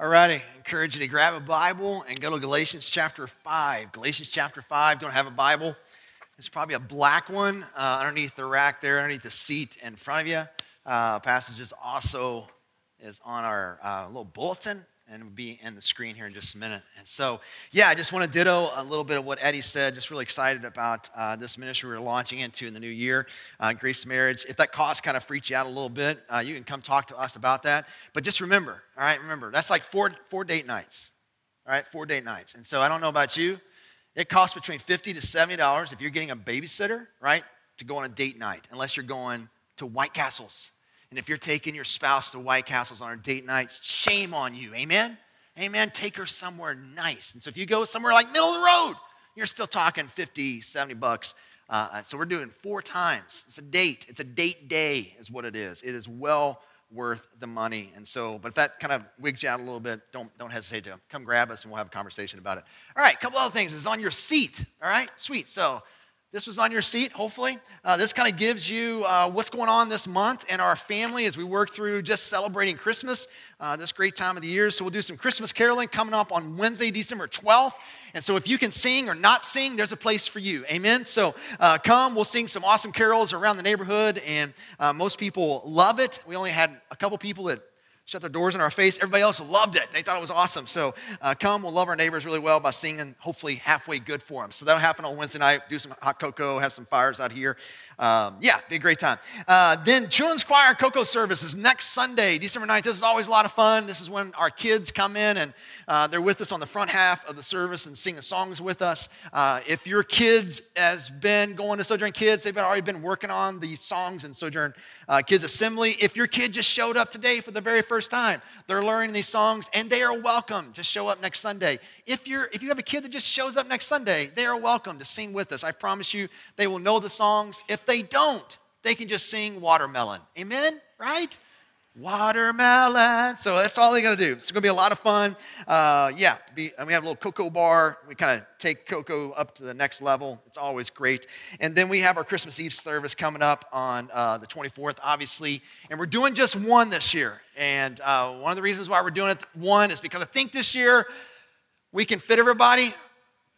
All righty, I encourage you to grab a Bible and go to Galatians chapter 5. Galatians chapter 5, don't have a Bible. It's probably a black one uh, underneath the rack there, underneath the seat in front of you. Uh, passages also is on our uh, little bulletin and will be in the screen here in just a minute. And so, yeah, I just want to ditto a little bit of what Eddie said. Just really excited about uh, this ministry we're launching into in the new year, uh, Grace Marriage. If that cost kind of freaks you out a little bit, uh, you can come talk to us about that. But just remember, all right, remember, that's like four, four date nights, all right, four date nights. And so I don't know about you, it costs between 50 to $70 if you're getting a babysitter, right, to go on a date night, unless you're going to White Castles and if you're taking your spouse to White Castles on a date night, shame on you. Amen? Amen. Take her somewhere nice. And so if you go somewhere like middle of the road, you're still talking 50, 70 bucks. Uh, so we're doing four times. It's a date. It's a date day, is what it is. It is well worth the money. And so, but if that kind of wigs you out a little bit, don't, don't hesitate to come grab us and we'll have a conversation about it. All right, a couple other things. It's on your seat. All right, sweet. So this was on your seat, hopefully. Uh, this kind of gives you uh, what's going on this month and our family as we work through just celebrating Christmas, uh, this great time of the year. So, we'll do some Christmas caroling coming up on Wednesday, December 12th. And so, if you can sing or not sing, there's a place for you. Amen. So, uh, come, we'll sing some awesome carols around the neighborhood, and uh, most people love it. We only had a couple people that shut their doors in our face. Everybody else loved it. They thought it was awesome. So uh, come, we'll love our neighbors really well by singing, hopefully halfway good for them. So that'll happen on Wednesday night. Do some hot cocoa, have some fires out here. Um, yeah, be a great time. Uh, then Children's Choir Cocoa Services next Sunday, December 9th. This is always a lot of fun. This is when our kids come in and uh, they're with us on the front half of the service and singing songs with us. Uh, if your kids has been going to Sojourn Kids, they've already been working on the songs in Sojourn uh, Kids Assembly. If your kid just showed up today for the very first time, they're learning these songs and they are welcome to show up next Sunday. If, you're, if you have a kid that just shows up next Sunday, they are welcome to sing with us. I promise you, they will know the songs. If they don't, they can just sing watermelon. Amen? Right? Watermelon. So that's all they're going to do. It's going to be a lot of fun. Uh, yeah, be, we have a little cocoa bar. We kind of take cocoa up to the next level. It's always great. And then we have our Christmas Eve service coming up on uh, the 24th, obviously. And we're doing just one this year. And uh, one of the reasons why we're doing it one is because I think this year we can fit everybody.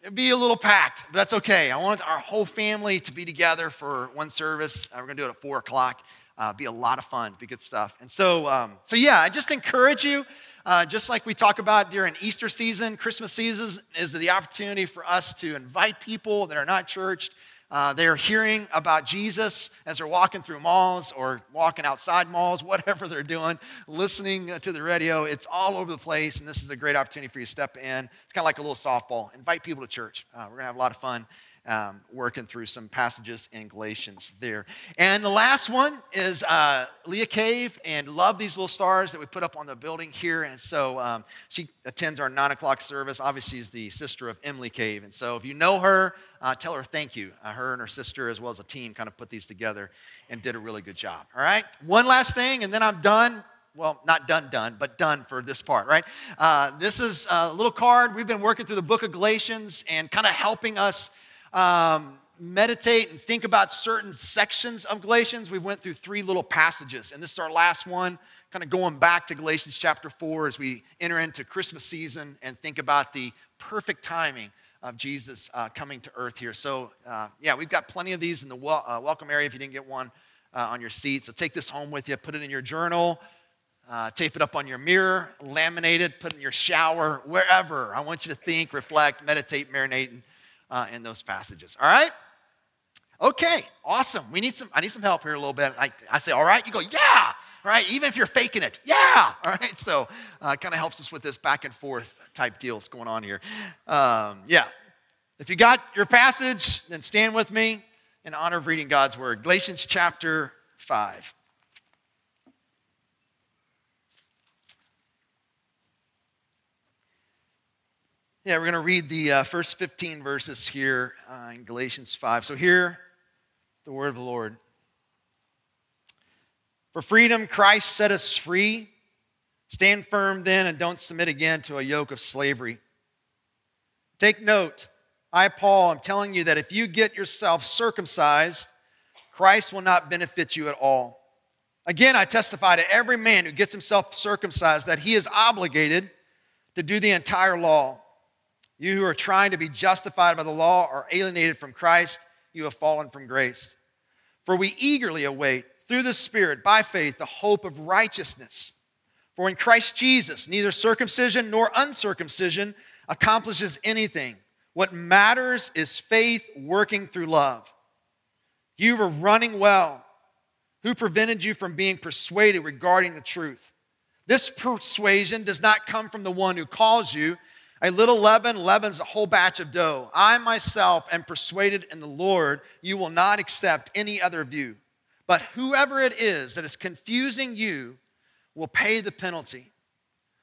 It'd be a little packed, but that's okay. I want our whole family to be together for one service. Uh, we're going to do it at 4 o'clock. Uh, be a lot of fun, be good stuff. And so, um, so yeah, I just encourage you, uh, just like we talk about during Easter season, Christmas season is the opportunity for us to invite people that are not churched. Uh, they're hearing about Jesus as they're walking through malls or walking outside malls, whatever they're doing, listening to the radio. It's all over the place, and this is a great opportunity for you to step in. It's kind of like a little softball. Invite people to church. Uh, we're going to have a lot of fun um, working through some passages in Galatians there. And the last one is uh, Leah Cave, and love these little stars that we put up on the building here. And so um, she attends our nine o'clock service. Obviously, is the sister of Emily Cave. And so if you know her, uh, tell her thank you. Uh, her and her sister, as well as a team, kind of put these together and did a really good job. All right. One last thing, and then I'm done well, not done, done, but done for this part, right? Uh, this is a little card. We've been working through the book of Galatians and kind of helping us um, meditate and think about certain sections of Galatians, we went through three little passages. And this is our last one, kind of going back to Galatians chapter 4 as we enter into Christmas season and think about the perfect timing of Jesus uh, coming to earth here. So, uh, yeah, we've got plenty of these in the wel- uh, welcome area if you didn't get one uh, on your seat. So, take this home with you, put it in your journal. Uh, tape it up on your mirror, laminate it, put it in your shower, wherever. I want you to think, reflect, meditate, marinate, and uh, in those passages. All right? Okay, awesome. We need some, I need some help here a little bit. I, I say, all right, you go, yeah, right, even if you're faking it, yeah, all right. So uh, kind of helps us with this back and forth type deal that's going on here. Um, yeah, if you got your passage, then stand with me in honor of reading God's word. Galatians chapter 5. Yeah, we're going to read the uh, first 15 verses here uh, in Galatians 5. So, hear the word of the Lord. For freedom, Christ set us free. Stand firm then and don't submit again to a yoke of slavery. Take note, I, Paul, am telling you that if you get yourself circumcised, Christ will not benefit you at all. Again, I testify to every man who gets himself circumcised that he is obligated to do the entire law. You who are trying to be justified by the law are alienated from Christ. You have fallen from grace. For we eagerly await, through the Spirit, by faith, the hope of righteousness. For in Christ Jesus, neither circumcision nor uncircumcision accomplishes anything. What matters is faith working through love. You were running well. Who prevented you from being persuaded regarding the truth? This persuasion does not come from the one who calls you. A little leaven leavens a whole batch of dough. I myself am persuaded in the Lord you will not accept any other view. But whoever it is that is confusing you will pay the penalty.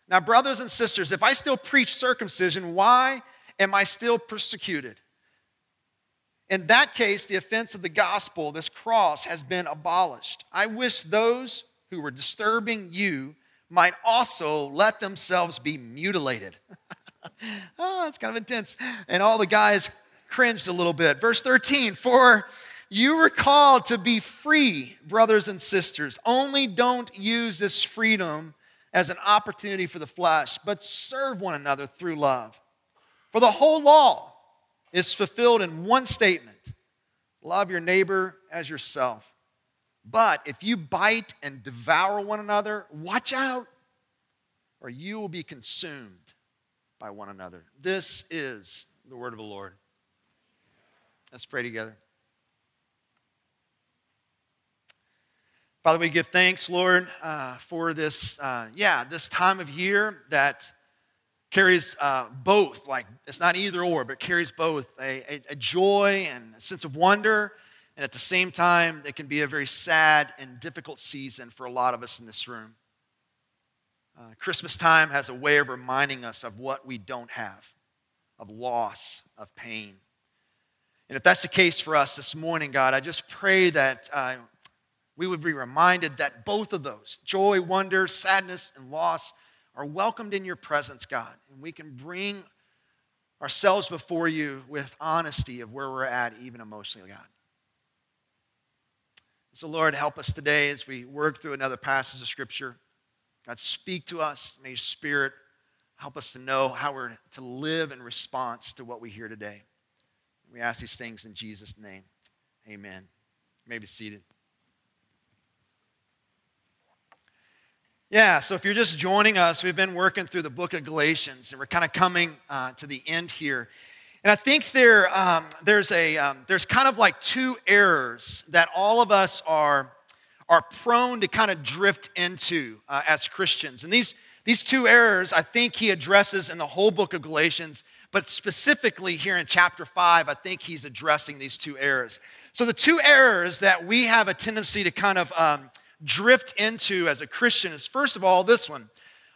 Now, brothers and sisters, if I still preach circumcision, why am I still persecuted? In that case, the offense of the gospel, this cross, has been abolished. I wish those who were disturbing you might also let themselves be mutilated. oh, that's kind of intense. And all the guys cringed a little bit. Verse 13, for you were called to be free, brothers and sisters. Only don't use this freedom as an opportunity for the flesh, but serve one another through love. For the whole law is fulfilled in one statement love your neighbor as yourself. But if you bite and devour one another, watch out, or you will be consumed by one another. This is the word of the Lord. Let's pray together. Father, we give thanks, Lord, uh, for this, uh, yeah, this time of year that carries uh, both, like it's not either or, but carries both a, a, a joy and a sense of wonder and at the same time, it can be a very sad and difficult season for a lot of us in this room. Uh, Christmas time has a way of reminding us of what we don't have, of loss, of pain. And if that's the case for us this morning, God, I just pray that uh, we would be reminded that both of those joy, wonder, sadness, and loss are welcomed in your presence, God. And we can bring ourselves before you with honesty of where we're at, even emotionally, God. So, Lord, help us today as we work through another passage of Scripture. God, speak to us. May your Spirit help us to know how we're to live in response to what we hear today. We ask these things in Jesus' name. Amen. You may be seated. Yeah, so if you're just joining us, we've been working through the book of Galatians, and we're kind of coming uh, to the end here. And I think there, um, there's, a, um, there's kind of like two errors that all of us are, are prone to kind of drift into uh, as Christians. And these, these two errors, I think he addresses in the whole book of Galatians, but specifically here in chapter 5, I think he's addressing these two errors. So, the two errors that we have a tendency to kind of um, drift into as a Christian is first of all, this one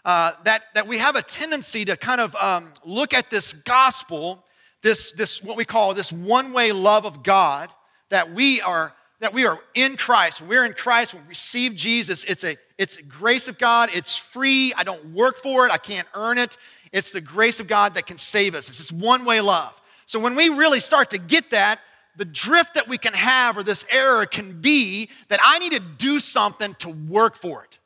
uh, that, that we have a tendency to kind of um, look at this gospel this, this what we call this one-way love of God, that we are that we are in Christ. We're in Christ. We receive Jesus. It's a it's a grace of God. It's free. I don't work for it. I can't earn it. It's the grace of God that can save us. It's this one-way love. So when we really start to get that, the drift that we can have or this error can be that I need to do something to work for it.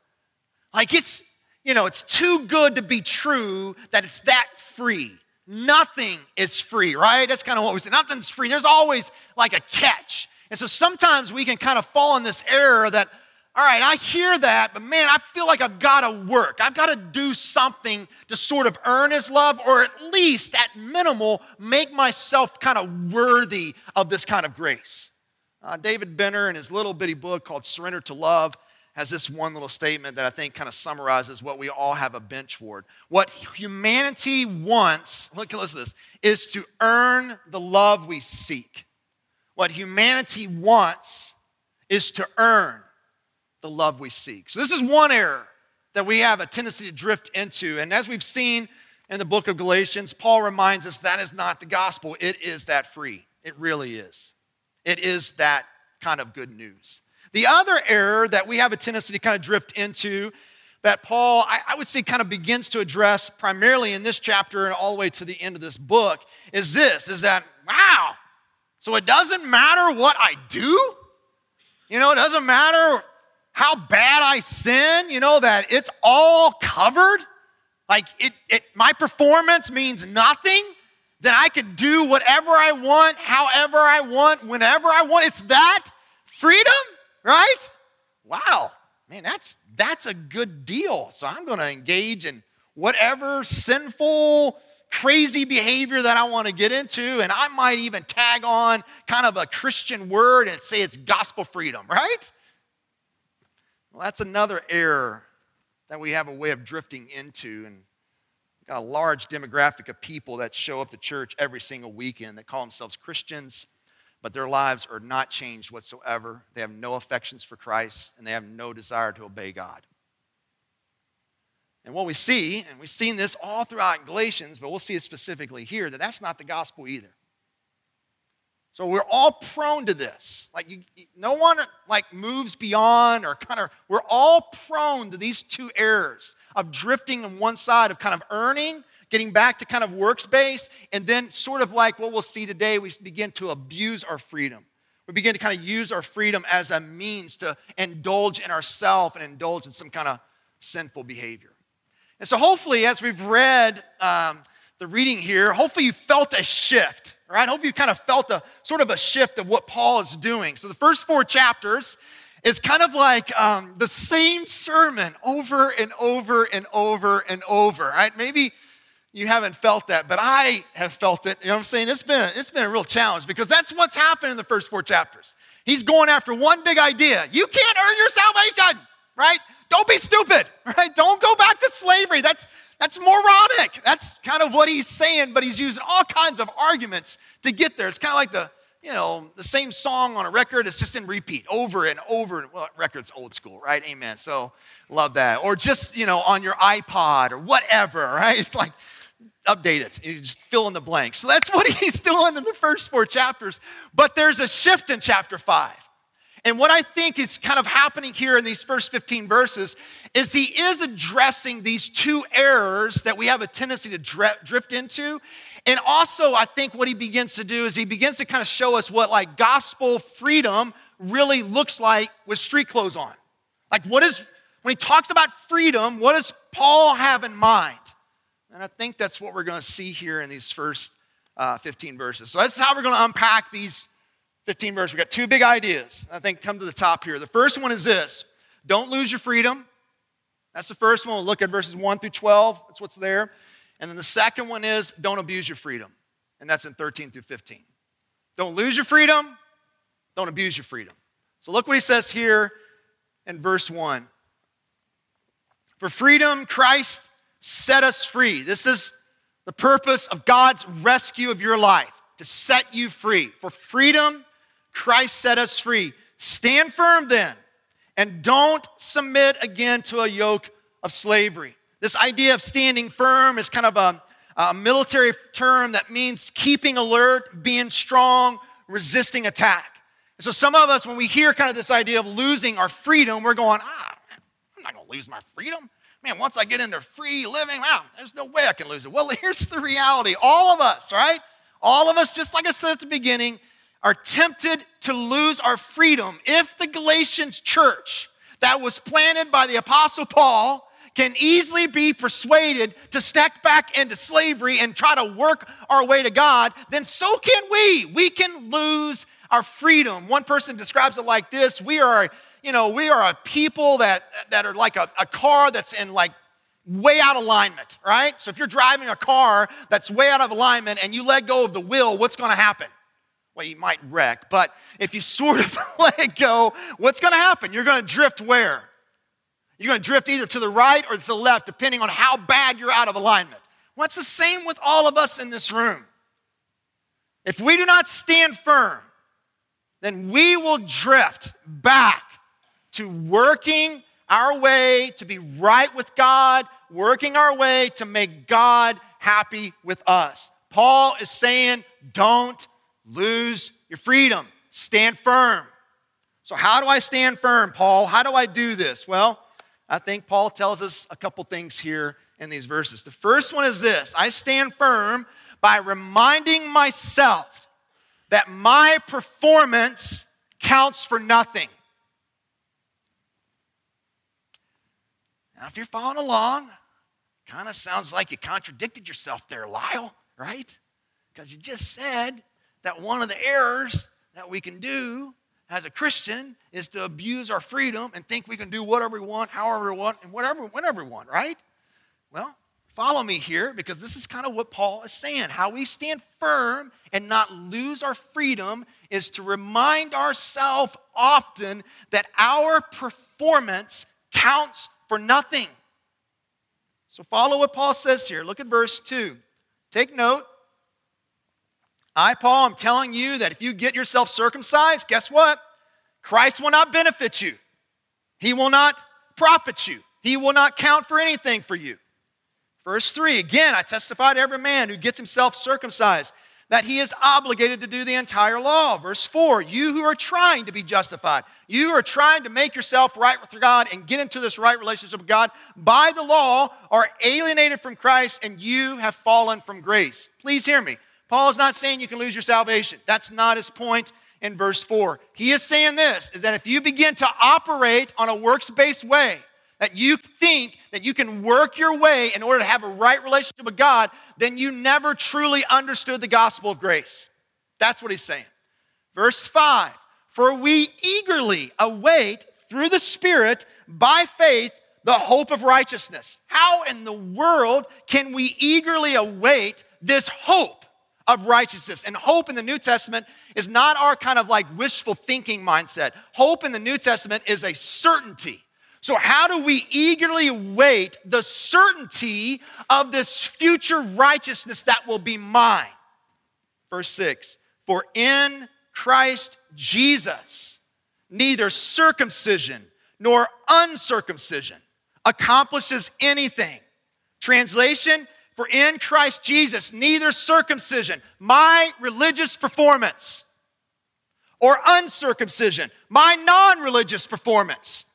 Like it's, you know, it's too good to be true that it's that free nothing is free, right? That's kind of what we say. Nothing's free. There's always like a catch. And so sometimes we can kind of fall in this error that, all right, I hear that, but man, I feel like I've got to work. I've got to do something to sort of earn his love, or at least at minimal, make myself kind of worthy of this kind of grace. Uh, David Benner, in his little bitty book called Surrender to Love, has this one little statement that I think kind of summarizes what we all have a bench. What humanity wants, look, listen to this, is to earn the love we seek. What humanity wants is to earn the love we seek. So, this is one error that we have a tendency to drift into. And as we've seen in the book of Galatians, Paul reminds us that is not the gospel, it is that free. It really is. It is that kind of good news. The other error that we have a tendency to kind of drift into that Paul, I, I, would say, kind of begins to address primarily in this chapter and all the way to the end of this book is this is that, wow, so it doesn't matter what I do? You know, it doesn't matter how bad I sin, you know, that it's all covered? Like it, it my performance means nothing, That I could do whatever I want, however I want, whenever I want. It's that freedom, right? Wow. Man, that's that's a good deal. So I'm going to engage in whatever sinful crazy behavior that I want to get into, and I might even tag on kind of a Christian word and say it's gospel freedom, right? Well, that's another error that we have a way of drifting into. And got a large demographic of people that show up to church every single weekend that call themselves Christians, but their lives are not changed whatsoever. They have no affections for Christ, and they have no desire to obey God. And what we see, and we've seen this all throughout Galatians, but we'll see it specifically here, that that's not the gospel either. So we're all prone to this. Like you, no one like moves beyond or kind of we're all prone to these two errors of drifting on one side of kind of earning, getting back to kind of works based, and then sort of like what we'll see today, we begin to abuse our freedom. We begin to kind of use our freedom as a means to indulge in ourselves and indulge in some kind of sinful behavior. And so hopefully, as we've read um, the reading here, hopefully you felt a shift right? Hope you kind of felt a sort of a shift of what Paul is doing. So the first four chapters is kind of like um, the same sermon over and over and over and over, right? Maybe you haven't felt that, but I have felt it. You know what I'm saying? It's been, it's been a real challenge because that's what's happened in the first four chapters. He's going after one big idea. You can't earn your salvation, right? Don't be stupid, right? Don't go back to slavery. That's, that's moronic. That's kind of what he's saying, but he's using all kinds of arguments to get there. It's kind of like the, you know, the same song on a record. It's just in repeat over and over. Well, record's old school, right? Amen. So love that. Or just, you know, on your iPod or whatever, right? It's like, update it. You just fill in the blanks. So that's what he's doing in the first four chapters. But there's a shift in chapter five. And what I think is kind of happening here in these first 15 verses is he is addressing these two errors that we have a tendency to drift into. And also, I think what he begins to do is he begins to kind of show us what like gospel freedom really looks like with street clothes on. Like, what is, when he talks about freedom, what does Paul have in mind? And I think that's what we're going to see here in these first uh, 15 verses. So, that's how we're going to unpack these 15 verse. We got two big ideas, I think, come to the top here. The first one is this don't lose your freedom. That's the first one. We'll look at verses 1 through 12. That's what's there. And then the second one is don't abuse your freedom. And that's in 13 through 15. Don't lose your freedom. Don't abuse your freedom. So look what he says here in verse 1. For freedom, Christ set us free. This is the purpose of God's rescue of your life to set you free. For freedom, Christ set us free. Stand firm then, and don't submit again to a yoke of slavery. This idea of standing firm is kind of a, a military term that means keeping alert, being strong, resisting attack. And so, some of us, when we hear kind of this idea of losing our freedom, we're going, ah, I'm not going to lose my freedom. Man, once I get into free living, wow, there's no way I can lose it. Well, here's the reality. All of us, right? All of us, just like I said at the beginning, are tempted to lose our freedom if the Galatians church that was planted by the Apostle Paul can easily be persuaded to step back into slavery and try to work our way to God, then so can we. We can lose our freedom. One person describes it like this We are, you know, we are a people that, that are like a, a car that's in like way out of alignment, right? So if you're driving a car that's way out of alignment and you let go of the wheel, what's going to happen? Well, you might wreck, but if you sort of let it go, what's going to happen? You're going to drift where? You're going to drift either to the right or to the left, depending on how bad you're out of alignment. Well, it's the same with all of us in this room. If we do not stand firm, then we will drift back to working our way to be right with God, working our way to make God happy with us. Paul is saying, don't lose your freedom. Stand firm. So, how do I stand firm, Paul? How do I do this? Well, I think Paul tells us a couple things here in these verses. The first one is this I stand firm by reminding myself that my performance counts for nothing. Now, if you're following along, kind of sounds like you contradicted yourself there, Lisle, right? Because you just said that one of the errors that we can do as a Christian is to abuse our freedom and think we can do whatever we want, however we want, and whatever, whenever we want, right? Well, follow me here because this is kind of what Paul is saying. How we stand firm and not lose our freedom is to remind ourselves often that our performance counts for nothing. So follow what Paul says here. Look at verse 2. Take note. I, Paul, am telling you that if you get yourself circumcised, guess what? Christ will not benefit you. He will not profit you. He will not count for anything for you. Verse 3 Again, I testify to every man who gets himself circumcised that he is obligated to do the entire law. Verse 4 You who are trying to be justified, you are trying to make yourself right with God and get into this right relationship with God by the law are alienated from Christ and you have fallen from grace. Please hear me. Paul is not saying you can lose your salvation. That's not his point in verse 4. He is saying this is that if you begin to operate on a works based way, that you think that you can work your way in order to have a right relationship with God, then you never truly understood the gospel of grace. That's what he's saying. Verse 5 For we eagerly await through the Spirit by faith the hope of righteousness. How in the world can we eagerly await this hope of righteousness? And hope in the New Testament is not our kind of like wishful thinking mindset. Hope in the New Testament is a certainty. So, how do we eagerly wait the certainty of this future righteousness that will be mine? Verse 6 For in Christ Jesus, neither circumcision nor uncircumcision accomplishes anything. Translation For in Christ Jesus, neither circumcision, my religious performance, or uncircumcision, my non religious performance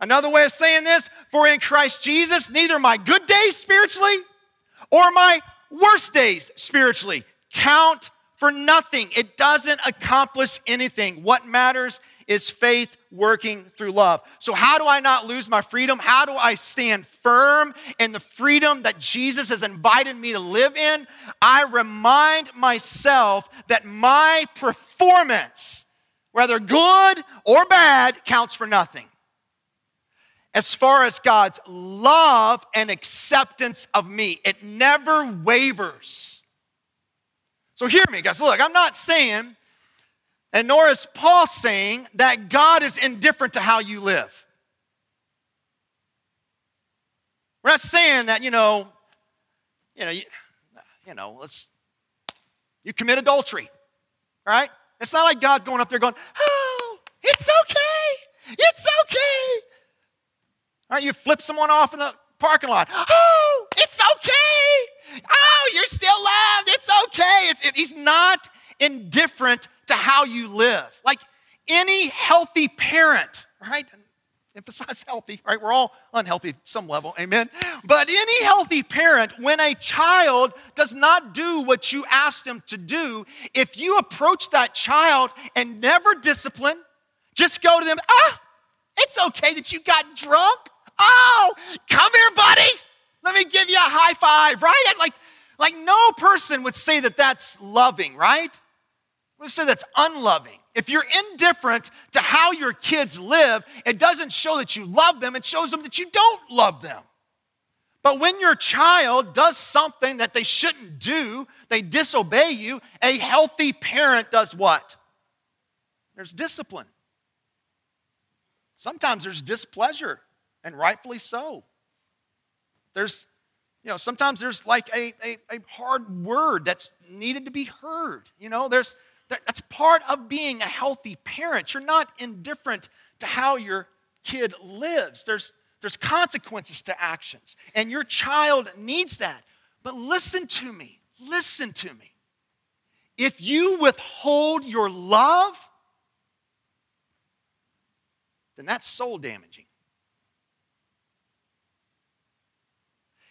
Another way of saying this, for in Christ Jesus, neither my good days spiritually or my worst days spiritually count for nothing. It doesn't accomplish anything. What matters is faith working through love. So, how do I not lose my freedom? How do I stand firm in the freedom that Jesus has invited me to live in? I remind myself that my performance, whether good or bad, counts for nothing as far as God's love and acceptance of me. It never wavers. So hear me, guys. Look, I'm not saying, and nor is Paul saying, that God is indifferent to how you live. We're not saying that, you know, you know, you, you know, let's you commit adultery, right? It's not like God going up there going, "Oh, it's okay, it's okay." Right? You flip someone off in the parking lot. Oh, it's okay. Oh, you're still loved. It's okay. It, it, he's not indifferent to how you live. Like any healthy parent, right? Emphasize healthy, right? We're all unhealthy at some level, amen? But any healthy parent, when a child does not do what you ask them to do, if you approach that child and never discipline, just go to them, ah, it's okay that you got drunk. Oh, come here, buddy. Let me give you a high five, right? Like, like no person would say that that's loving, right? We say that's unloving. If you're indifferent to how your kids live, it doesn't show that you love them, it shows them that you don't love them. But when your child does something that they shouldn't do, they disobey you, a healthy parent does what? There's discipline. Sometimes there's displeasure and rightfully so. There's, you know, sometimes there's like a, a, a hard word that's needed to be heard. You know, there's that's part of being a healthy parent. You're not indifferent to how your kid lives. There's there's consequences to actions, and your child needs that. But listen to me. Listen to me. If you withhold your love, then that's soul damaging.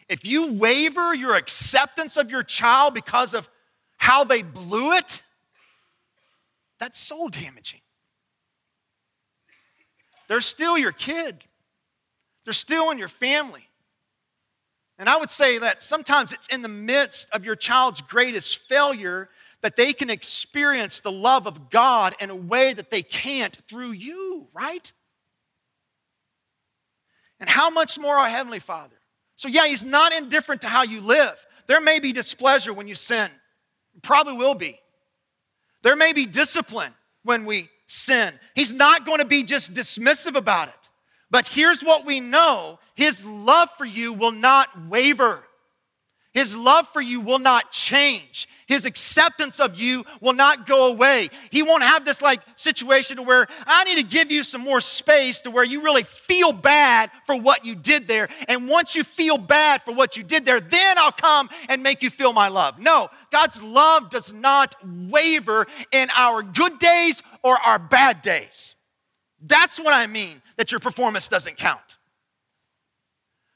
If you waver your acceptance of your child because of how they blew it, that's soul damaging. They're still your kid, they're still in your family. And I would say that sometimes it's in the midst of your child's greatest failure that they can experience the love of God in a way that they can't through you, right? And how much more our Heavenly Father? So, yeah, He's not indifferent to how you live. There may be displeasure when you sin, probably will be. There may be discipline when we sin. He's not going to be just dismissive about it. But here's what we know His love for you will not waver. His love for you will not change. His acceptance of you will not go away. He won't have this like situation to where I need to give you some more space to where you really feel bad for what you did there. And once you feel bad for what you did there, then I'll come and make you feel my love. No, God's love does not waver in our good days or our bad days. That's what I mean that your performance doesn't count.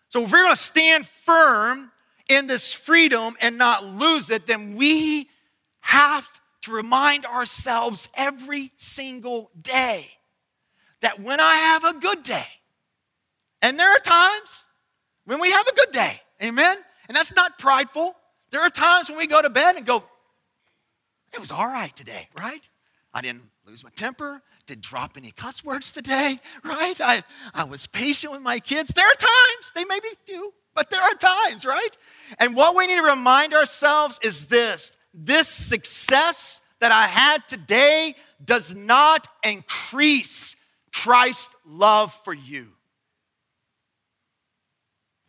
So if we're going to stand firm in this freedom and not lose it, then we have to remind ourselves every single day that when I have a good day, and there are times when we have a good day, amen? And that's not prideful. There are times when we go to bed and go, it was all right today, right? I didn't lose my temper, didn't drop any cuss words today, right? I, I was patient with my kids. There are times, they may be few, but there are times, right? And what we need to remind ourselves is this this success that I had today does not increase Christ's love for you.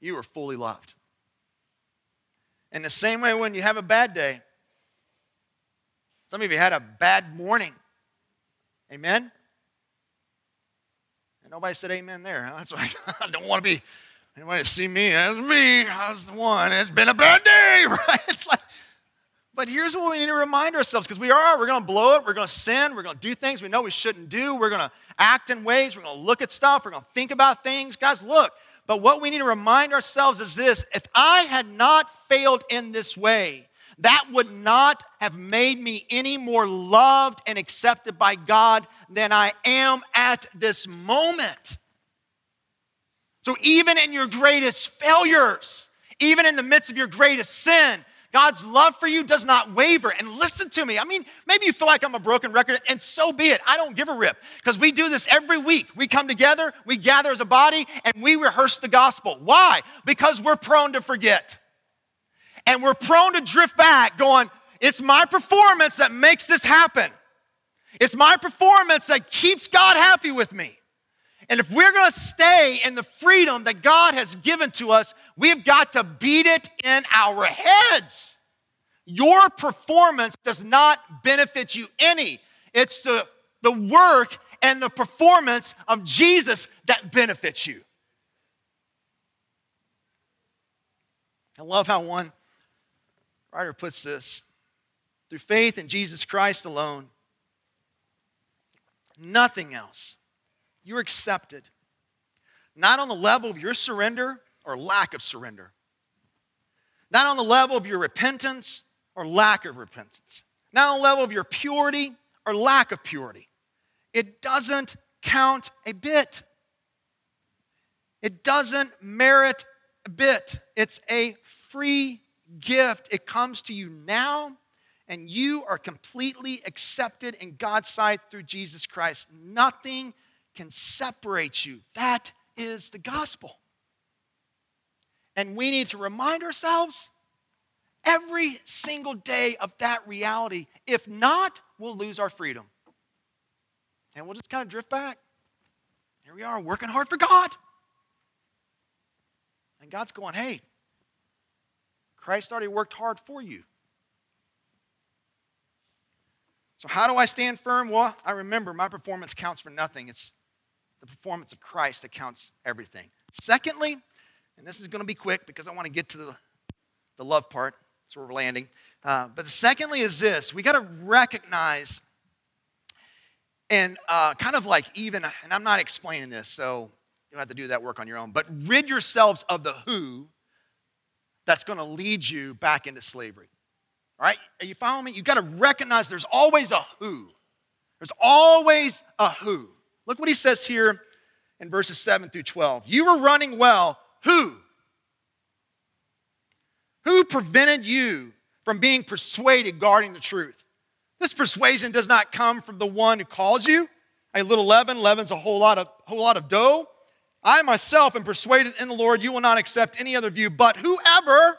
You are fully loved. In the same way, when you have a bad day, some of you had a bad morning. Amen? And nobody said amen there. That's why I don't want to be Anybody see me? as me. I was the one. It's been a bad day, right? It's like, but here's what we need to remind ourselves because we are, we're going to blow it, we're going to sin, we're going to do things we know we shouldn't do, we're going to act in ways, we're going to look at stuff, we're going to think about things. Guys, look, but what we need to remind ourselves is this if I had not failed in this way, that would not have made me any more loved and accepted by God than I am at this moment. So, even in your greatest failures, even in the midst of your greatest sin, God's love for you does not waver. And listen to me. I mean, maybe you feel like I'm a broken record, and so be it. I don't give a rip because we do this every week. We come together, we gather as a body, and we rehearse the gospel. Why? Because we're prone to forget. And we're prone to drift back, going, It's my performance that makes this happen. It's my performance that keeps God happy with me. And if we're going to stay in the freedom that God has given to us, we've got to beat it in our heads. Your performance does not benefit you any. It's the, the work and the performance of Jesus that benefits you. I love how one writer puts this through faith in Jesus Christ alone, nothing else you're accepted. Not on the level of your surrender or lack of surrender. Not on the level of your repentance or lack of repentance. Not on the level of your purity or lack of purity. It doesn't count a bit. It doesn't merit a bit. It's a free gift. It comes to you now, and you are completely accepted in God's sight through Jesus Christ. Nothing can separate you. That is the gospel. And we need to remind ourselves every single day of that reality. If not, we'll lose our freedom. And we'll just kind of drift back. Here we are working hard for God. And God's going, hey, Christ already worked hard for you. So, how do I stand firm? Well, I remember my performance counts for nothing. It's the performance of Christ that counts everything. Secondly, and this is going to be quick because I want to get to the, the love part, That's where we're landing. Uh, but secondly, is this we got to recognize and uh, kind of like even, and I'm not explaining this, so you don't have to do that work on your own, but rid yourselves of the who that's going to lead you back into slavery. All right? Are you following me? You've got to recognize there's always a who. There's always a who. Look what he says here in verses 7 through 12. You were running well. Who? Who prevented you from being persuaded guarding the truth? This persuasion does not come from the one who calls you. A little leaven, leaven's a whole lot of whole lot of dough. I myself am persuaded in the Lord you will not accept any other view, but whoever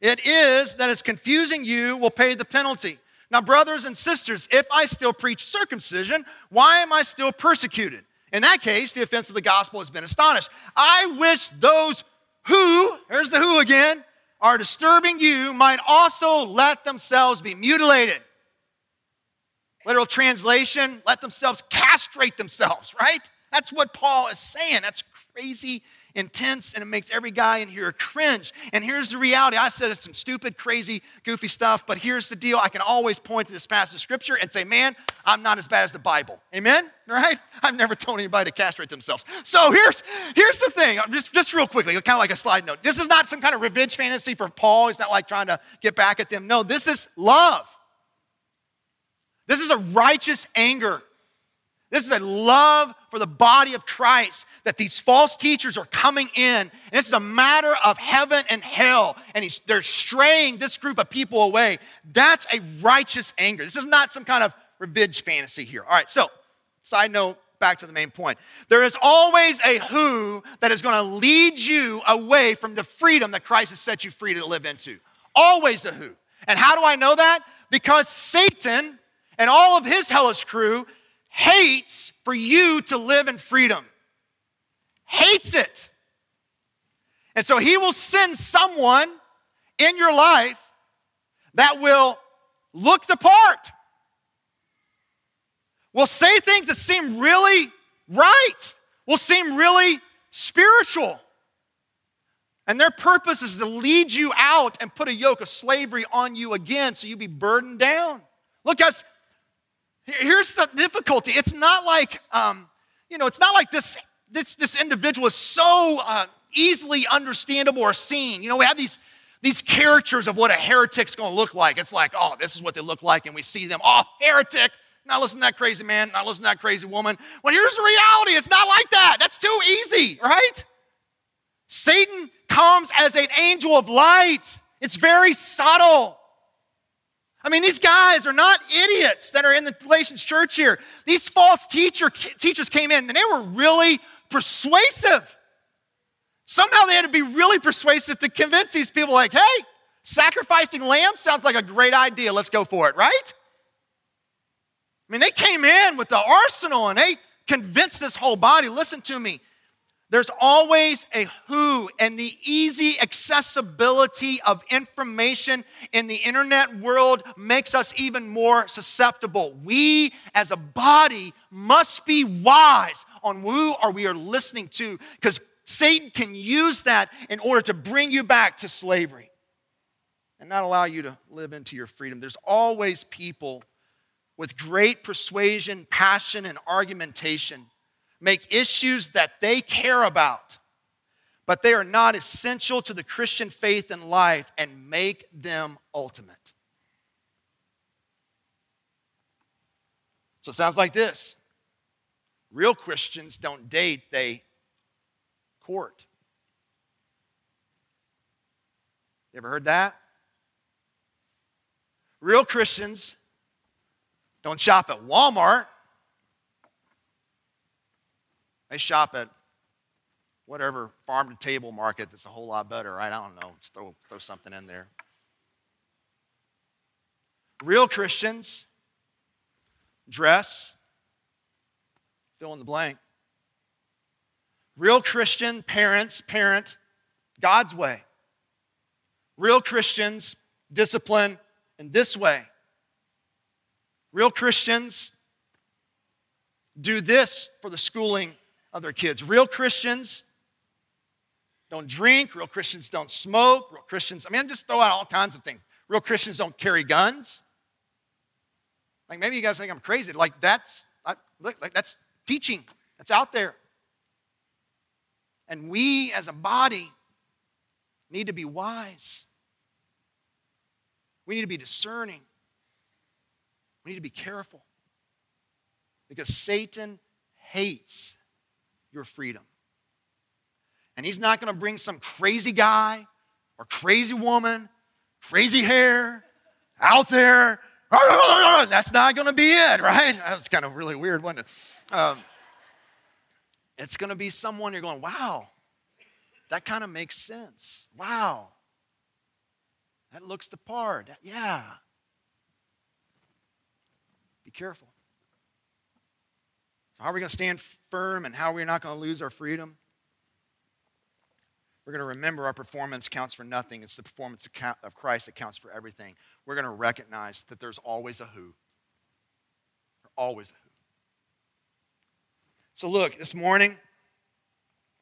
it is that is confusing you will pay the penalty. Now, brothers and sisters, if I still preach circumcision, why am I still persecuted? In that case, the offense of the gospel has been astonished. I wish those who, here's the who again, are disturbing you might also let themselves be mutilated. Literal translation, let themselves castrate themselves, right? That's what Paul is saying. That's crazy intense and it makes every guy in here cringe. And here's the reality I said some stupid, crazy, goofy stuff, but here's the deal. I can always point to this passage of scripture and say, man, I'm not as bad as the Bible. Amen? Right? I've never told anybody to castrate themselves. So here's, here's the thing, just, just real quickly, kind of like a slide note. This is not some kind of revenge fantasy for Paul. He's not like trying to get back at them. No, this is love. This is a righteous anger. This is a love for the body of Christ that these false teachers are coming in. And this is a matter of heaven and hell. And they're straying this group of people away. That's a righteous anger. This is not some kind of revenge fantasy here. All right, so, side note, back to the main point. There is always a who that is going to lead you away from the freedom that Christ has set you free to live into. Always a who. And how do I know that? Because Satan and all of his hellish crew hates for you to live in freedom. Hates it. And so he will send someone in your life that will look the part, will say things that seem really right, will seem really spiritual. And their purpose is to lead you out and put a yoke of slavery on you again so you be burdened down. Look, guys, Here's the difficulty. It's not like, um, you know, it's not like this, this, this individual is so uh, easily understandable or seen. You know, we have these, these characters of what a heretic's to look like. It's like, oh, this is what they look like, and we see them, oh, heretic. Not listen to that crazy man, not listen to that crazy woman. Well, here's the reality it's not like that. That's too easy, right? Satan comes as an angel of light, it's very subtle. I mean, these guys are not idiots that are in the Galatians church here. These false teacher, teachers came in and they were really persuasive. Somehow they had to be really persuasive to convince these people, like, hey, sacrificing lambs sounds like a great idea. Let's go for it, right? I mean, they came in with the arsenal and they convinced this whole body listen to me. There's always a who, and the easy accessibility of information in the internet world makes us even more susceptible. We, as a body, must be wise on who are we are listening to, because Satan can use that in order to bring you back to slavery and not allow you to live into your freedom. There's always people with great persuasion, passion, and argumentation make issues that they care about, but they are not essential to the Christian faith and life, and make them ultimate. So it sounds like this real Christians don't date, they court. You ever heard that? Real Christians don't shop at Walmart, they shop at whatever farm to table market that's a whole lot better, right? I don't know. Just throw, throw something in there. Real Christians dress, fill in the blank. Real Christian parents parent God's way. Real Christians discipline in this way. Real Christians do this for the schooling of their kids. Real Christians don't drink, real Christians don't smoke, real Christians, I mean, I'm just throw out all kinds of things. Real Christians don't carry guns. Like maybe you guys think I'm crazy. Like that's I, look, like that's teaching. That's out there. And we as a body need to be wise. We need to be discerning. We need to be careful. Because Satan hates your freedom. And he's not going to bring some crazy guy or crazy woman, crazy hair, out there. That's not going to be it, right? That was kind of really weird, wasn't it? Um, it's going to be someone you're going, wow, that kind of makes sense. Wow. That looks the part. Yeah. Be careful. So how are we going to stand firm and how are we not going to lose our freedom? We're going to remember our performance counts for nothing. It's the performance of Christ that counts for everything. We're going to recognize that there's always a who. Always a who. So, look, this morning,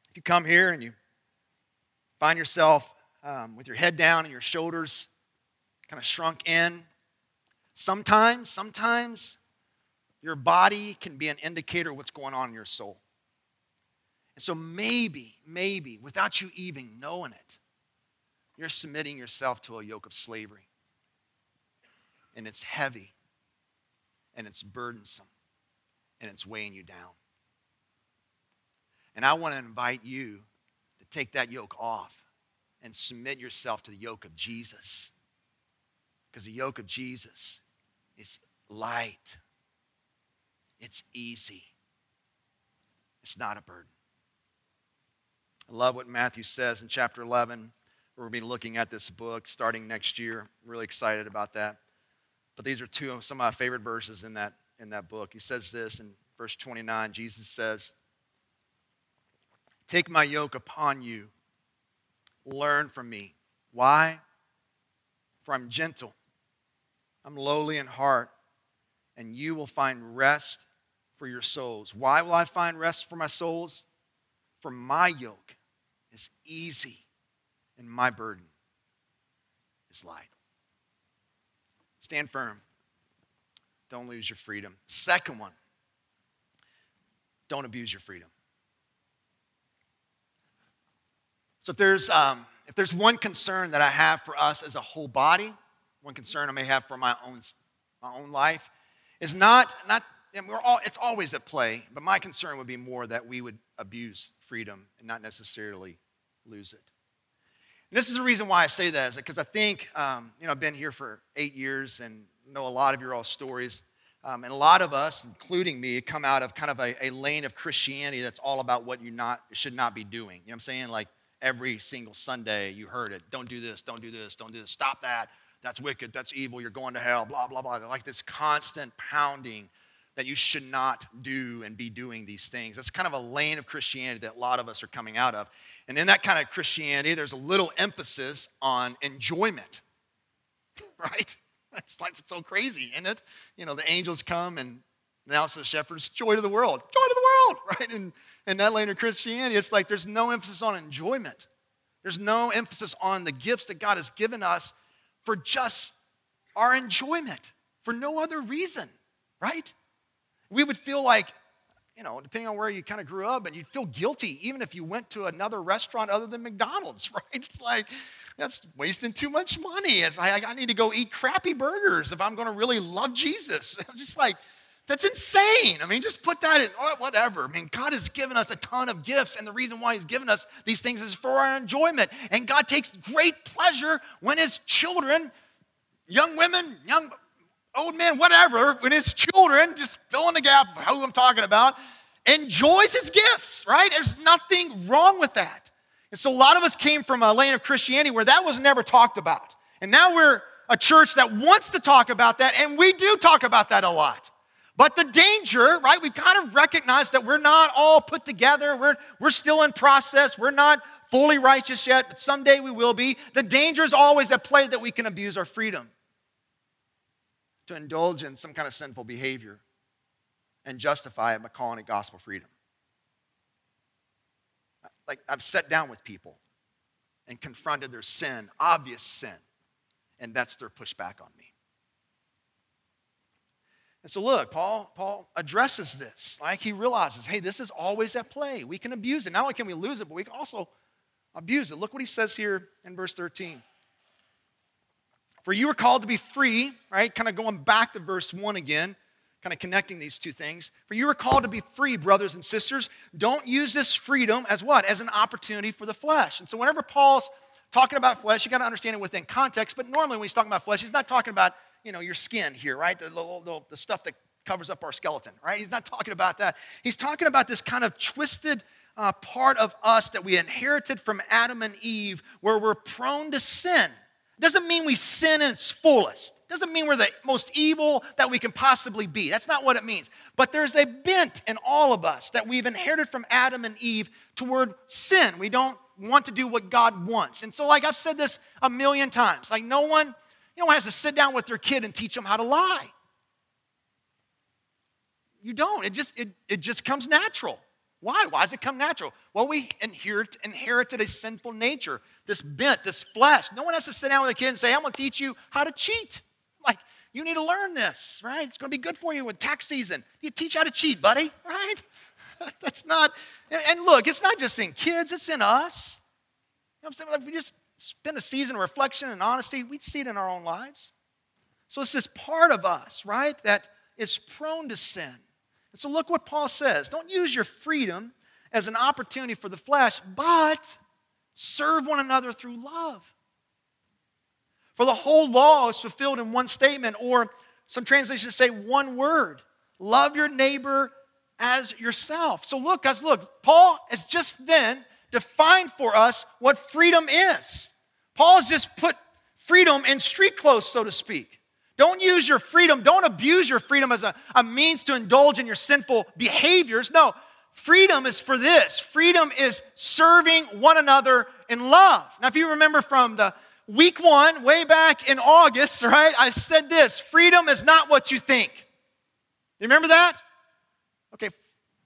if you come here and you find yourself um, with your head down and your shoulders kind of shrunk in, sometimes, sometimes your body can be an indicator of what's going on in your soul. And so maybe, maybe, without you even knowing it, you're submitting yourself to a yoke of slavery. And it's heavy, and it's burdensome, and it's weighing you down. And I want to invite you to take that yoke off and submit yourself to the yoke of Jesus. Because the yoke of Jesus is light, it's easy, it's not a burden. I love what Matthew says in chapter 11. We're going to be looking at this book starting next year. Really excited about that. But these are two of some of my favorite verses in that, in that book. He says this in verse 29. Jesus says, Take my yoke upon you, learn from me. Why? For I'm gentle, I'm lowly in heart, and you will find rest for your souls. Why will I find rest for my souls? For my yoke is easy and my burden is light. Stand firm. Don't lose your freedom. Second one, don't abuse your freedom. So if there's, um, if there's one concern that I have for us as a whole body, one concern I may have for my own, my own life, is not, not and we're all, it's always at play, but my concern would be more that we would abuse freedom and not necessarily lose it. And this is the reason why I say that, is because I think, um, you know, I've been here for eight years and know a lot of your all stories. Um, and a lot of us, including me, come out of kind of a, a lane of Christianity that's all about what you not should not be doing. You know what I'm saying? Like every single Sunday you heard it. Don't do this, don't do this, don't do this, stop that. That's wicked, that's evil, you're going to hell, blah, blah, blah. Like this constant pounding that you should not do and be doing these things. That's kind of a lane of Christianity that a lot of us are coming out of. And in that kind of Christianity, there's a little emphasis on enjoyment, right? That's like so crazy, isn't it? You know, the angels come and announce to the shepherds, joy to the world, joy to the world, right? And in that lane of Christianity, it's like there's no emphasis on enjoyment. There's no emphasis on the gifts that God has given us for just our enjoyment, for no other reason, right? We would feel like, you know, depending on where you kind of grew up, and you'd feel guilty even if you went to another restaurant other than McDonald's, right? It's like, that's wasting too much money. It's like, I need to go eat crappy burgers if I'm going to really love Jesus. I'm just like, that's insane. I mean, just put that in, oh, whatever. I mean, God has given us a ton of gifts, and the reason why He's given us these things is for our enjoyment. And God takes great pleasure when His children, young women, young old man, whatever, when his children, just fill in the gap of who I'm talking about, enjoys his gifts, right? There's nothing wrong with that. And so a lot of us came from a lane of Christianity where that was never talked about. And now we're a church that wants to talk about that, and we do talk about that a lot. But the danger, right? We've kind of recognized that we're not all put together. We're, we're still in process. We're not fully righteous yet, but someday we will be. The danger is always at play that we can abuse our freedom to indulge in some kind of sinful behavior and justify it by calling it gospel freedom. Like, I've sat down with people and confronted their sin, obvious sin, and that's their pushback on me. And so, look, Paul, Paul addresses this. Like, he realizes, hey, this is always at play. We can abuse it. Not only can we lose it, but we can also abuse it. Look what he says here in verse 13. For you are called to be free, right? Kind of going back to verse 1 again, kind of connecting these two things. For you are called to be free, brothers and sisters. Don't use this freedom as what? As an opportunity for the flesh. And so whenever Paul's talking about flesh, you got to understand it within context. But normally, when he's talking about flesh, he's not talking about you know your skin here, right? The, the, the stuff that covers up our skeleton, right? He's not talking about that. He's talking about this kind of twisted uh, part of us that we inherited from Adam and Eve, where we're prone to sin. Doesn't mean we sin in its fullest. Doesn't mean we're the most evil that we can possibly be. That's not what it means. But there's a bent in all of us that we've inherited from Adam and Eve toward sin. We don't want to do what God wants. And so, like I've said this a million times, like no one, you know, has to sit down with their kid and teach them how to lie. You don't. It just it, it just comes natural. Why? Why does it come natural? Well, we inherit, inherited a sinful nature, this bent, this flesh. No one has to sit down with a kid and say, I'm going to teach you how to cheat. Like, you need to learn this, right? It's going to be good for you in tax season. You teach how to cheat, buddy, right? That's not, and look, it's not just in kids, it's in us. You know what I'm saying? Like, if we just spend a season of reflection and honesty, we'd see it in our own lives. So it's this part of us, right, that is prone to sin. And so look what Paul says. Don't use your freedom as an opportunity for the flesh, but serve one another through love. For the whole law is fulfilled in one statement, or some translations say one word love your neighbor as yourself. So, look, guys, look, Paul has just then defined for us what freedom is. Paul has just put freedom in street clothes, so to speak. Don't use your freedom, don't abuse your freedom as a, a means to indulge in your sinful behaviors. No, freedom is for this freedom is serving one another in love. Now, if you remember from the week one, way back in August, right, I said this freedom is not what you think. You remember that? Okay,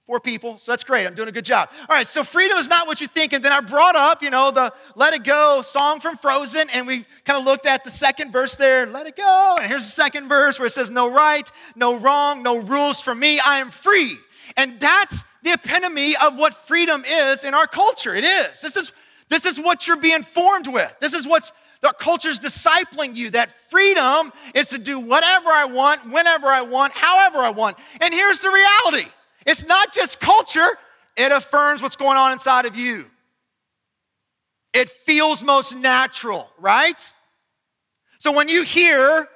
Four people, so that's great. I'm doing a good job. All right, so freedom is not what you think. And then I brought up, you know, the Let It Go song from Frozen, and we kind of looked at the second verse there, Let It Go. And here's the second verse where it says, No right, no wrong, no rules for me. I am free. And that's the epitome of what freedom is in our culture. It is. This is, this is what you're being formed with. This is what's the culture's discipling you that freedom is to do whatever I want, whenever I want, however I want. And here's the reality it's not just culture, it affirms what's going on inside of you. It feels most natural, right? So when you hear,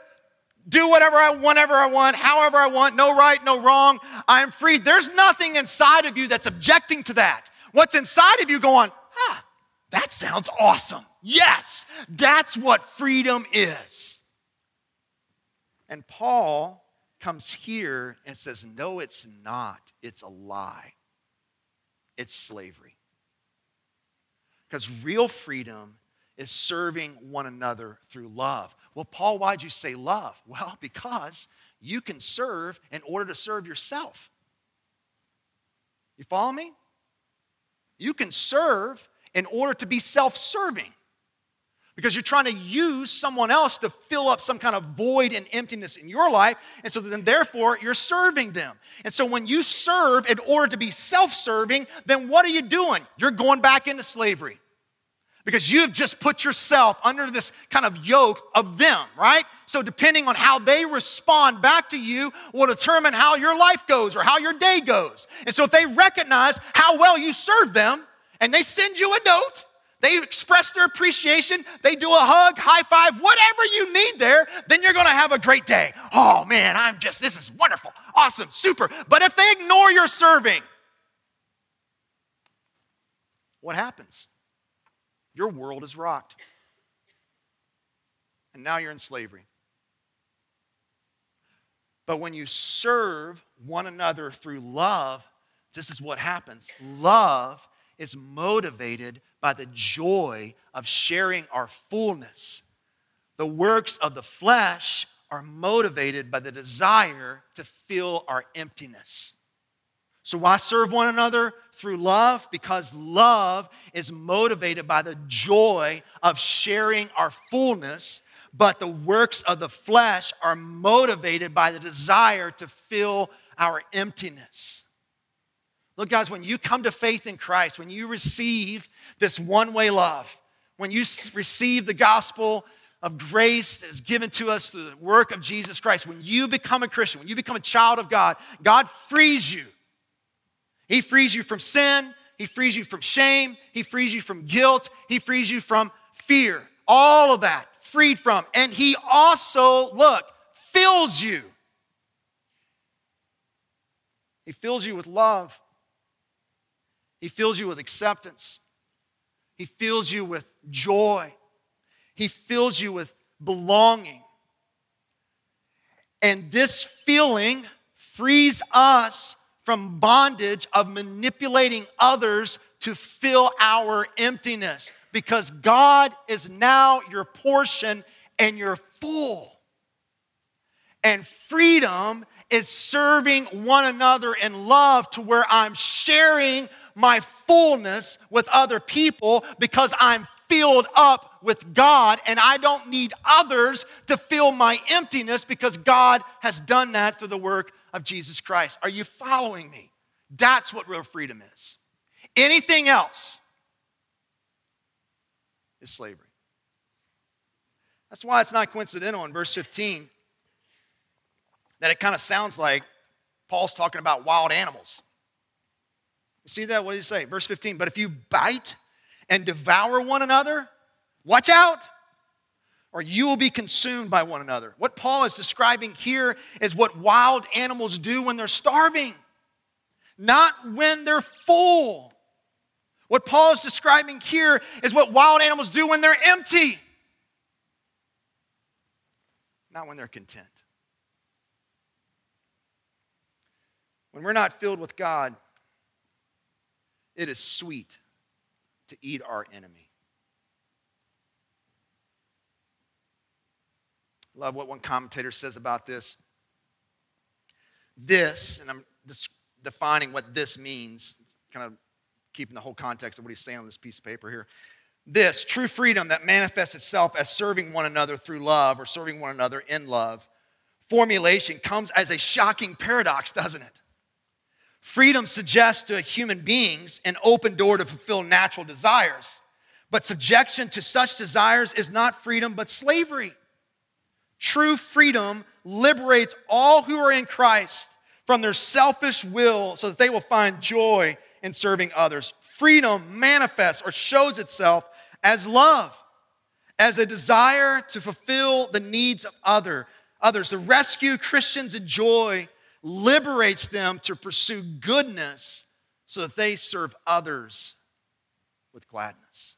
do whatever I whenever I want, however I want, no right, no wrong, I'm free, there's nothing inside of you that's objecting to that. What's inside of you going, ah, that sounds awesome. Yes, that's what freedom is. And Paul comes here and says, No, it's not. It's a lie. It's slavery. Because real freedom is serving one another through love. Well, Paul, why'd you say love? Well, because you can serve in order to serve yourself. You follow me? You can serve in order to be self serving because you're trying to use someone else to fill up some kind of void and emptiness in your life. And so then, therefore, you're serving them. And so, when you serve in order to be self serving, then what are you doing? You're going back into slavery because you've just put yourself under this kind of yoke of them, right? So, depending on how they respond back to you, will determine how your life goes or how your day goes. And so, if they recognize how well you serve them and they send you a note, they express their appreciation, they do a hug, high five, whatever you need there, then you're gonna have a great day. Oh man, I'm just, this is wonderful, awesome, super. But if they ignore your serving, what happens? Your world is rocked. And now you're in slavery. But when you serve one another through love, this is what happens. Love is motivated by the joy of sharing our fullness. The works of the flesh are motivated by the desire to fill our emptiness. So, why serve one another? Through love, because love is motivated by the joy of sharing our fullness, but the works of the flesh are motivated by the desire to fill our emptiness. Look, guys, when you come to faith in Christ, when you receive this one way love, when you receive the gospel of grace that is given to us through the work of Jesus Christ, when you become a Christian, when you become a child of God, God frees you. He frees you from sin, He frees you from shame, He frees you from guilt, He frees you from fear, all of that, freed from. And He also, look, fills you. He fills you with love. He fills you with acceptance. He fills you with joy. He fills you with belonging. And this feeling frees us from bondage of manipulating others to fill our emptiness because God is now your portion and you're full. And freedom is serving one another in love to where I'm sharing my fullness with other people because I'm filled up with God and I don't need others to fill my emptiness because God has done that through the work of Jesus Christ. Are you following me? That's what real freedom is. Anything else is slavery. That's why it's not coincidental in verse 15 that it kind of sounds like Paul's talking about wild animals. See that? What does he say? Verse 15, but if you bite and devour one another, watch out, or you will be consumed by one another. What Paul is describing here is what wild animals do when they're starving, not when they're full. What Paul is describing here is what wild animals do when they're empty, not when they're content. When we're not filled with God, it is sweet to eat our enemy. Love what one commentator says about this. This, and I'm just defining what this means, kind of keeping the whole context of what he's saying on this piece of paper here. This true freedom that manifests itself as serving one another through love or serving one another in love formulation comes as a shocking paradox, doesn't it? Freedom suggests to human beings an open door to fulfill natural desires. But subjection to such desires is not freedom, but slavery. True freedom liberates all who are in Christ from their selfish will so that they will find joy in serving others. Freedom manifests or shows itself as love, as a desire to fulfill the needs of other, others. The rescue Christians enjoy liberates them to pursue goodness so that they serve others with gladness.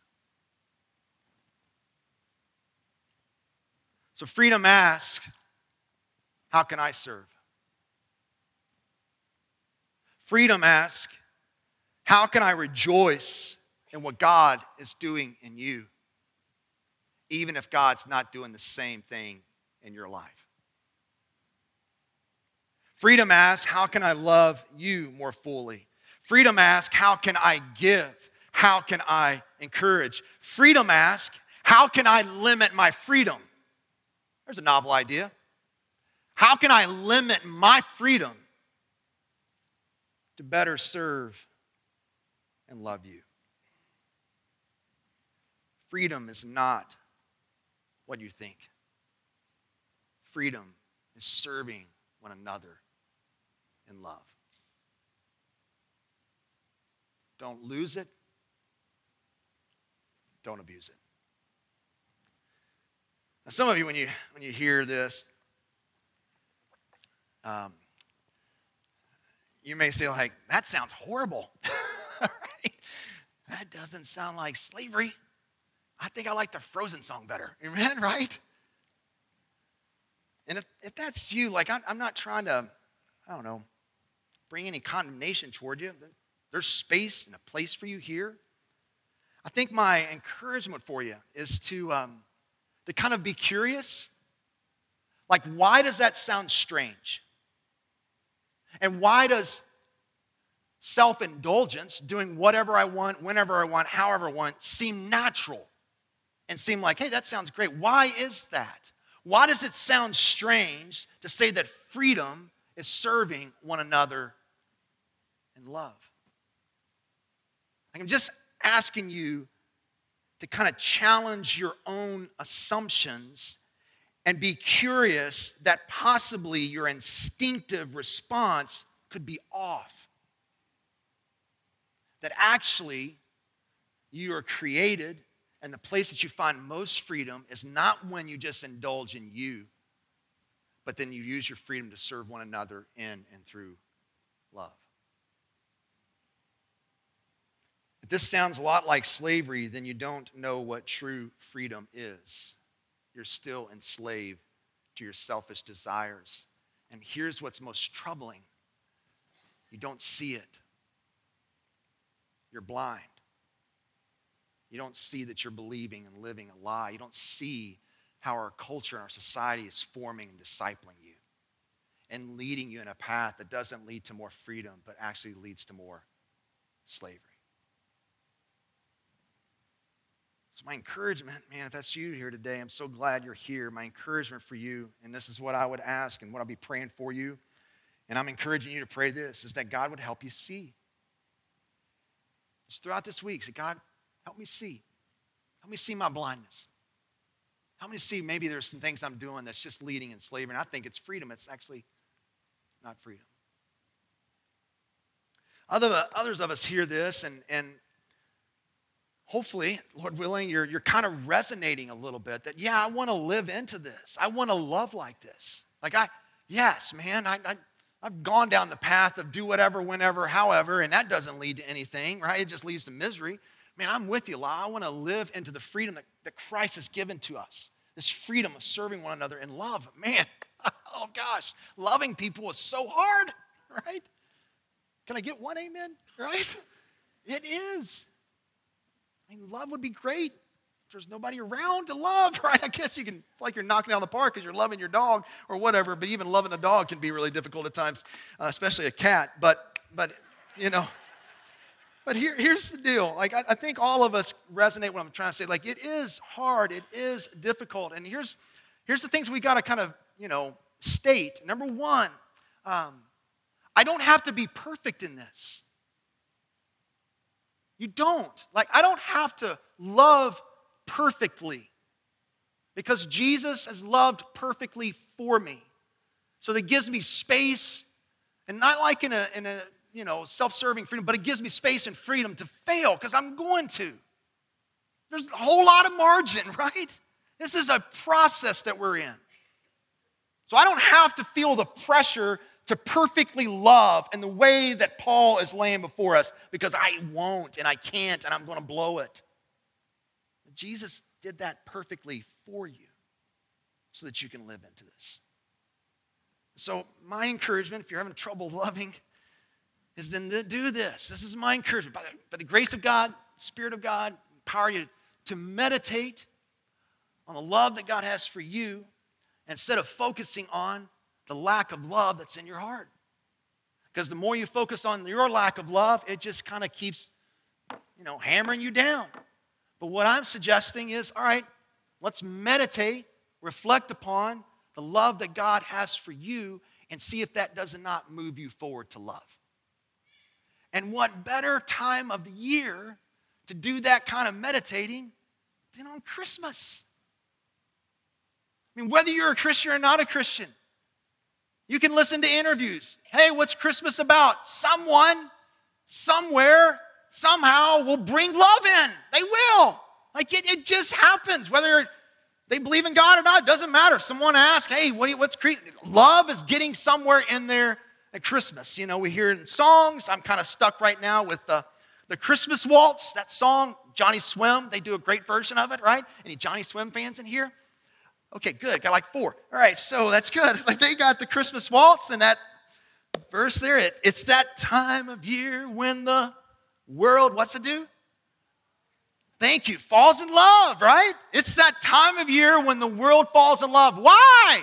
So, freedom asks, How can I serve? Freedom asks, How can I rejoice in what God is doing in you, even if God's not doing the same thing in your life? Freedom asks, How can I love you more fully? Freedom asks, How can I give? How can I encourage? Freedom asks, How can I limit my freedom? There's a novel idea. How can I limit my freedom to better serve and love you? Freedom is not what you think. Freedom is serving one another in love. Don't lose it. Don't abuse it. Now, some of you, when you when you hear this, um, you may say like, "That sounds horrible." right? That doesn't sound like slavery. I think I like the Frozen song better. Amen. Right? And if, if that's you, like I'm, I'm not trying to, I don't know, bring any condemnation toward you. There's space and a place for you here. I think my encouragement for you is to, um, to kind of be curious. Like, why does that sound strange? And why does self indulgence, doing whatever I want, whenever I want, however I want, seem natural and seem like, hey, that sounds great? Why is that? Why does it sound strange to say that freedom is serving one another in love. I'm just asking you to kind of challenge your own assumptions and be curious that possibly your instinctive response could be off. That actually you are created And the place that you find most freedom is not when you just indulge in you, but then you use your freedom to serve one another in and through love. If this sounds a lot like slavery, then you don't know what true freedom is. You're still enslaved to your selfish desires. And here's what's most troubling you don't see it, you're blind. You don't see that you're believing and living a lie. You don't see how our culture and our society is forming and discipling you and leading you in a path that doesn't lead to more freedom, but actually leads to more slavery. So, my encouragement, man, if that's you here today, I'm so glad you're here. My encouragement for you, and this is what I would ask and what I'll be praying for you, and I'm encouraging you to pray this, is that God would help you see. It's throughout this week, say, God, help me see. Help me see my blindness. Help me see maybe there's some things I'm doing that's just leading in slavery. And I think it's freedom. It's actually not freedom. Other, others of us hear this, and, and hopefully, Lord willing, you're, you're kind of resonating a little bit that, yeah, I want to live into this. I want to love like this. Like, I, yes, man, I, I, I've gone down the path of do whatever, whenever, however, and that doesn't lead to anything, right? It just leads to misery. Man, I'm with you, I want to live into the freedom that, that Christ has given to us. This freedom of serving one another in love. Man, oh gosh, loving people is so hard, right? Can I get one amen? Right? It is. I mean, love would be great if there's nobody around to love, right? I guess you can like you're knocking down the park because you're loving your dog or whatever, but even loving a dog can be really difficult at times, uh, especially a cat. But, but you know, but here, here's the deal. Like, I, I think all of us resonate what I'm trying to say. Like, it is hard, it is difficult. And here's, here's the things we got to kind of, you know, state. Number one, um, I don't have to be perfect in this. You don't. Like, I don't have to love perfectly because Jesus has loved perfectly for me. So that gives me space, and not like in a, in a you know, self-serving freedom, but it gives me space and freedom to fail because I'm going to. There's a whole lot of margin, right? This is a process that we're in. So I don't have to feel the pressure to perfectly love in the way that Paul is laying before us because I won't and I can't and I'm going to blow it. Jesus did that perfectly for you so that you can live into this. So, my encouragement, if you're having trouble loving, is then to do this. This is my encouragement. By the, by the grace of God, Spirit of God, empower you to meditate on the love that God has for you instead of focusing on the lack of love that's in your heart. Because the more you focus on your lack of love, it just kind of keeps, you know, hammering you down. But what I'm suggesting is all right, let's meditate, reflect upon the love that God has for you, and see if that does not move you forward to love. And what better time of the year to do that kind of meditating than on Christmas? I mean, whether you're a Christian or not a Christian, you can listen to interviews. Hey, what's Christmas about? Someone, somewhere, somehow will bring love in. They will. Like it, it just happens. Whether they believe in God or not, doesn't matter. Someone asks, hey, what what's? Love is getting somewhere in there at Christmas. You know, we hear in songs. I'm kind of stuck right now with the, the Christmas Waltz, that song, Johnnyswim. They do a great version of it, right? Any Johnnyswim fans in here? Okay, good. Got like four. All right, so that's good. Like they got the Christmas Waltz and that verse there. It, it's that time of year when the world, what's it do? Thank you. Falls in love, right? It's that time of year when the world falls in love. Why?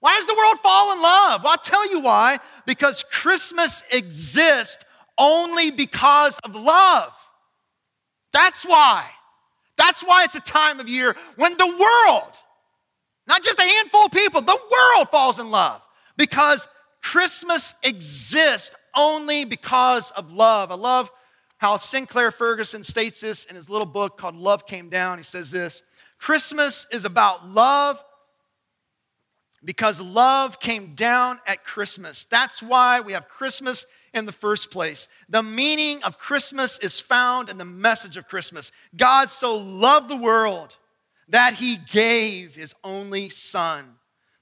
Why does the world fall in love? Well, I'll tell you why. Because Christmas exists only because of love. That's why. That's why it's a time of year when the world, not just a handful of people, the world falls in love. Because Christmas exists only because of love. I love how Sinclair Ferguson states this in his little book called Love Came Down. He says this Christmas is about love because love came down at Christmas. That's why we have Christmas in the first place. The meaning of Christmas is found in the message of Christmas. God so loved the world that he gave his only Son,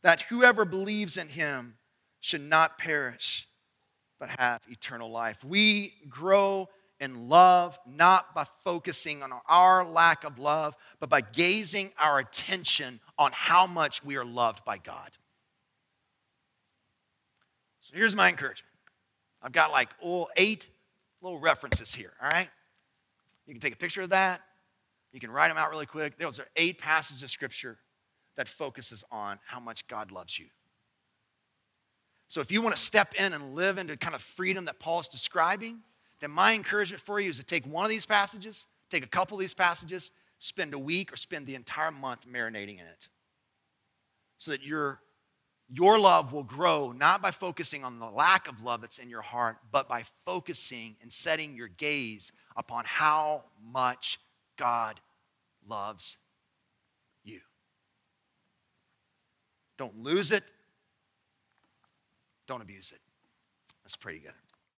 that whoever believes in him should not perish, but have eternal life. We grow in love not by focusing on our lack of love, but by gazing our attention on how much we are loved by God. So here's my encouragement. I've got like oh, eight little references here, all right? You can take a picture of that. You can write them out really quick. Those are eight passages of scripture that focuses on how much God loves you. So if you want to step in and live into kind of freedom that Paul is describing, then my encouragement for you is to take one of these passages, take a couple of these passages, spend a week or spend the entire month marinating in it. So that your, your love will grow not by focusing on the lack of love that's in your heart, but by focusing and setting your gaze upon how much God loves you. Don't lose it. Don't abuse it. Let's pray together.